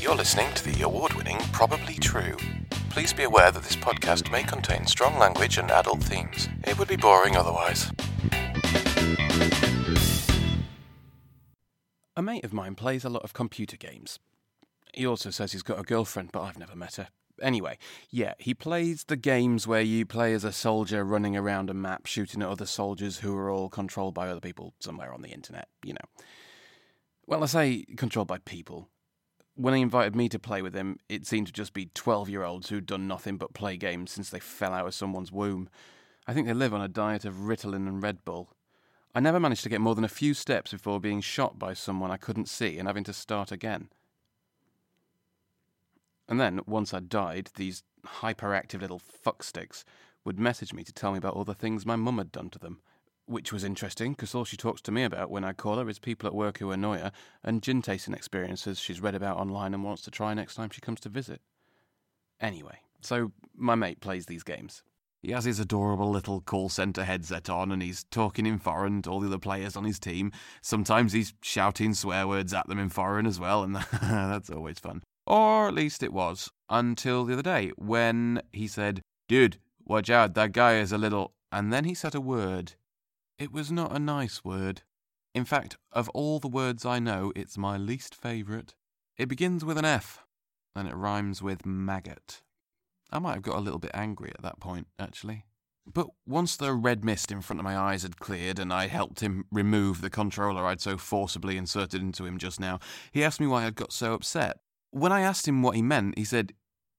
You're listening to the award winning Probably True. Please be aware that this podcast may contain strong language and adult themes. It would be boring otherwise. A mate of mine plays a lot of computer games. He also says he's got a girlfriend, but I've never met her. Anyway, yeah, he plays the games where you play as a soldier running around a map shooting at other soldiers who are all controlled by other people somewhere on the internet, you know. Well, I say controlled by people. When he invited me to play with him, it seemed to just be 12 year olds who'd done nothing but play games since they fell out of someone's womb. I think they live on a diet of Ritalin and Red Bull. I never managed to get more than a few steps before being shot by someone I couldn't see and having to start again. And then, once I'd died, these hyperactive little fucksticks would message me to tell me about all the things my mum had done to them. Which was interesting, because all she talks to me about when I call her is people at work who annoy her and gin tasting experiences she's read about online and wants to try next time she comes to visit. Anyway, so my mate plays these games. He has his adorable little call centre headset on and he's talking in foreign to all the other players on his team. Sometimes he's shouting swear words at them in foreign as well, and that's always fun. Or at least it was, until the other day when he said, Dude, watch out, that guy is a little. And then he said a word. It was not a nice word. In fact, of all the words I know, it's my least favourite. It begins with an F, and it rhymes with maggot. I might have got a little bit angry at that point, actually. But once the red mist in front of my eyes had cleared and I helped him remove the controller I'd so forcibly inserted into him just now, he asked me why I'd got so upset. When I asked him what he meant, he said,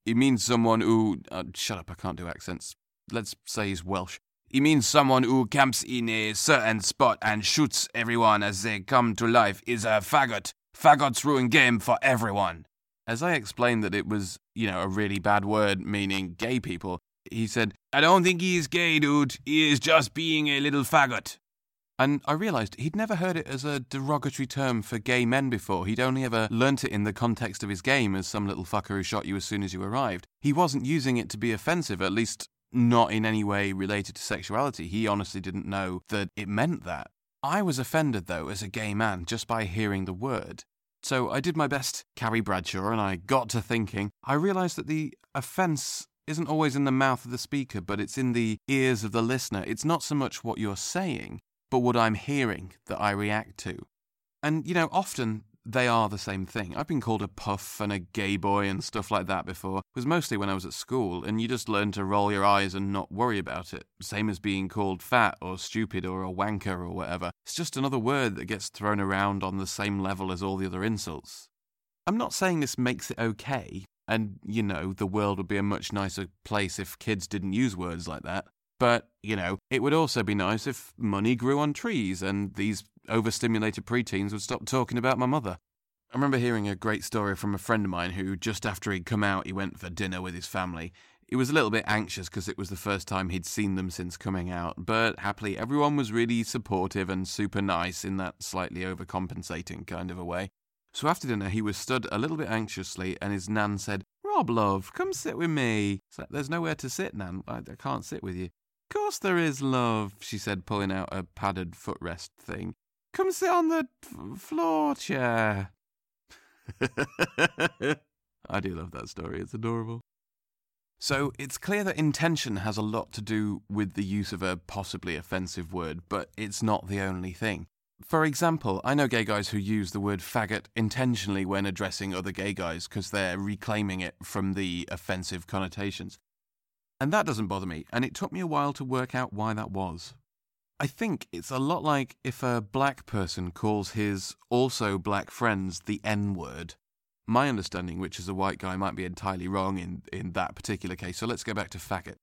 He means someone who. Uh, shut up, I can't do accents. Let's say he's Welsh. He means someone who camps in a certain spot and shoots everyone as they come to life is a faggot. Faggots ruin game for everyone. As I explained that it was, you know, a really bad word meaning gay people, he said, I don't think he is gay, dude. He is just being a little faggot. And I realised he'd never heard it as a derogatory term for gay men before. He'd only ever learnt it in the context of his game as some little fucker who shot you as soon as you arrived. He wasn't using it to be offensive, at least not in any way related to sexuality. He honestly didn't know that it meant that. I was offended, though, as a gay man, just by hearing the word. So I did my best, Carrie Bradshaw, and I got to thinking. I realised that the offence isn't always in the mouth of the speaker, but it's in the ears of the listener. It's not so much what you're saying, but what I'm hearing that I react to. And, you know, often they are the same thing. I've been called a puff and a gay boy and stuff like that before. It was mostly when I was at school, and you just learn to roll your eyes and not worry about it. Same as being called fat or stupid or a wanker or whatever. It's just another word that gets thrown around on the same level as all the other insults. I'm not saying this makes it okay, and, you know, the world would be a much nicer place if kids didn't use words like that. But, you know, it would also be nice if money grew on trees and these overstimulated preteens would stop talking about my mother. I remember hearing a great story from a friend of mine who, just after he'd come out, he went for dinner with his family. He was a little bit anxious because it was the first time he'd seen them since coming out, but happily, everyone was really supportive and super nice in that slightly overcompensating kind of a way. So after dinner, he was stood a little bit anxiously, and his nan said, Rob, love, come sit with me. Like, There's nowhere to sit, nan. I, I can't sit with you. Of course there is, love, she said, pulling out a padded footrest thing. Come sit on the f- floor chair. I do love that story. It's adorable. So it's clear that intention has a lot to do with the use of a possibly offensive word, but it's not the only thing. For example, I know gay guys who use the word faggot intentionally when addressing other gay guys because they're reclaiming it from the offensive connotations. And that doesn't bother me, and it took me a while to work out why that was. I think it's a lot like if a black person calls his also black friends the N word. My understanding, which as a white guy might be entirely wrong in, in that particular case, so let's go back to faggot.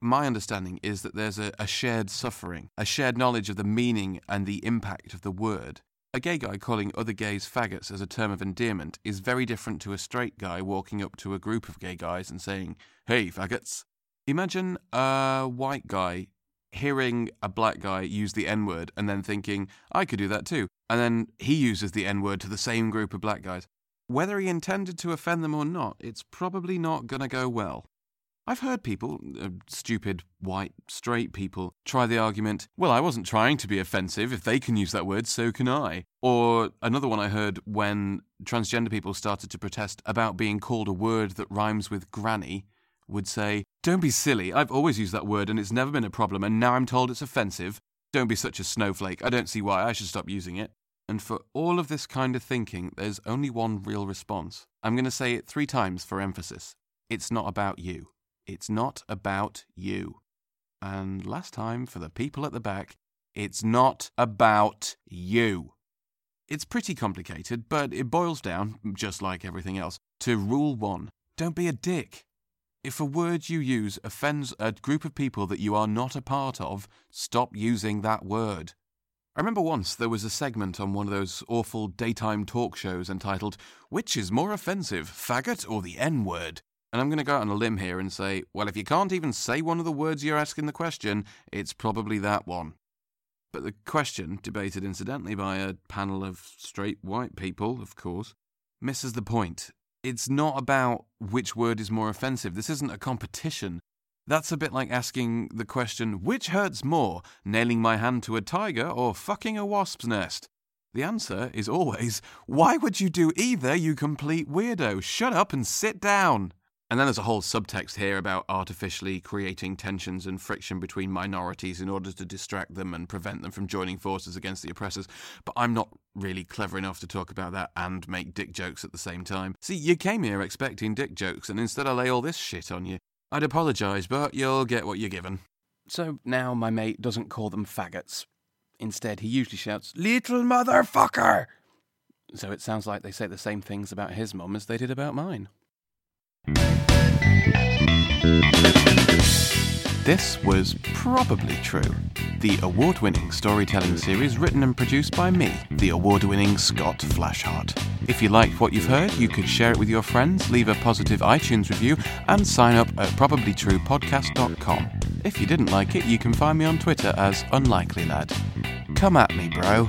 my understanding is that there's a, a shared suffering, a shared knowledge of the meaning and the impact of the word. A gay guy calling other gays faggots as a term of endearment is very different to a straight guy walking up to a group of gay guys and saying, Hey, faggots. Imagine a white guy hearing a black guy use the N word and then thinking, I could do that too. And then he uses the N word to the same group of black guys. Whether he intended to offend them or not, it's probably not going to go well. I've heard people, uh, stupid, white, straight people, try the argument, well, I wasn't trying to be offensive. If they can use that word, so can I. Or another one I heard when transgender people started to protest about being called a word that rhymes with granny would say, Don't be silly. I've always used that word and it's never been a problem, and now I'm told it's offensive. Don't be such a snowflake. I don't see why I should stop using it. And for all of this kind of thinking, there's only one real response. I'm going to say it three times for emphasis. It's not about you. It's not about you. And last time, for the people at the back, it's not about you. It's pretty complicated, but it boils down, just like everything else, to rule one don't be a dick. If a word you use offends a group of people that you are not a part of, stop using that word. I remember once there was a segment on one of those awful daytime talk shows entitled, Which is More Offensive, Faggot or the N Word? And I'm going to go out on a limb here and say, well, if you can't even say one of the words you're asking the question, it's probably that one. But the question, debated incidentally by a panel of straight white people, of course, misses the point it's not about which word is more offensive. This isn't a competition. That's a bit like asking the question, which hurts more, nailing my hand to a tiger or fucking a wasp's nest? The answer is always, why would you do either, you complete weirdo? Shut up and sit down. And then there's a whole subtext here about artificially creating tensions and friction between minorities in order to distract them and prevent them from joining forces against the oppressors. But I'm not really clever enough to talk about that and make dick jokes at the same time. See, you came here expecting dick jokes, and instead I lay all this shit on you. I'd apologise, but you'll get what you're given. So now my mate doesn't call them faggots. Instead, he usually shouts, Little motherfucker! So it sounds like they say the same things about his mum as they did about mine. This was probably true. The award winning storytelling series written and produced by me, the award winning Scott Flashheart. If you liked what you've heard, you could share it with your friends, leave a positive iTunes review, and sign up at probablytruepodcast.com. If you didn't like it, you can find me on Twitter as Unlikely Lad. Come at me, bro.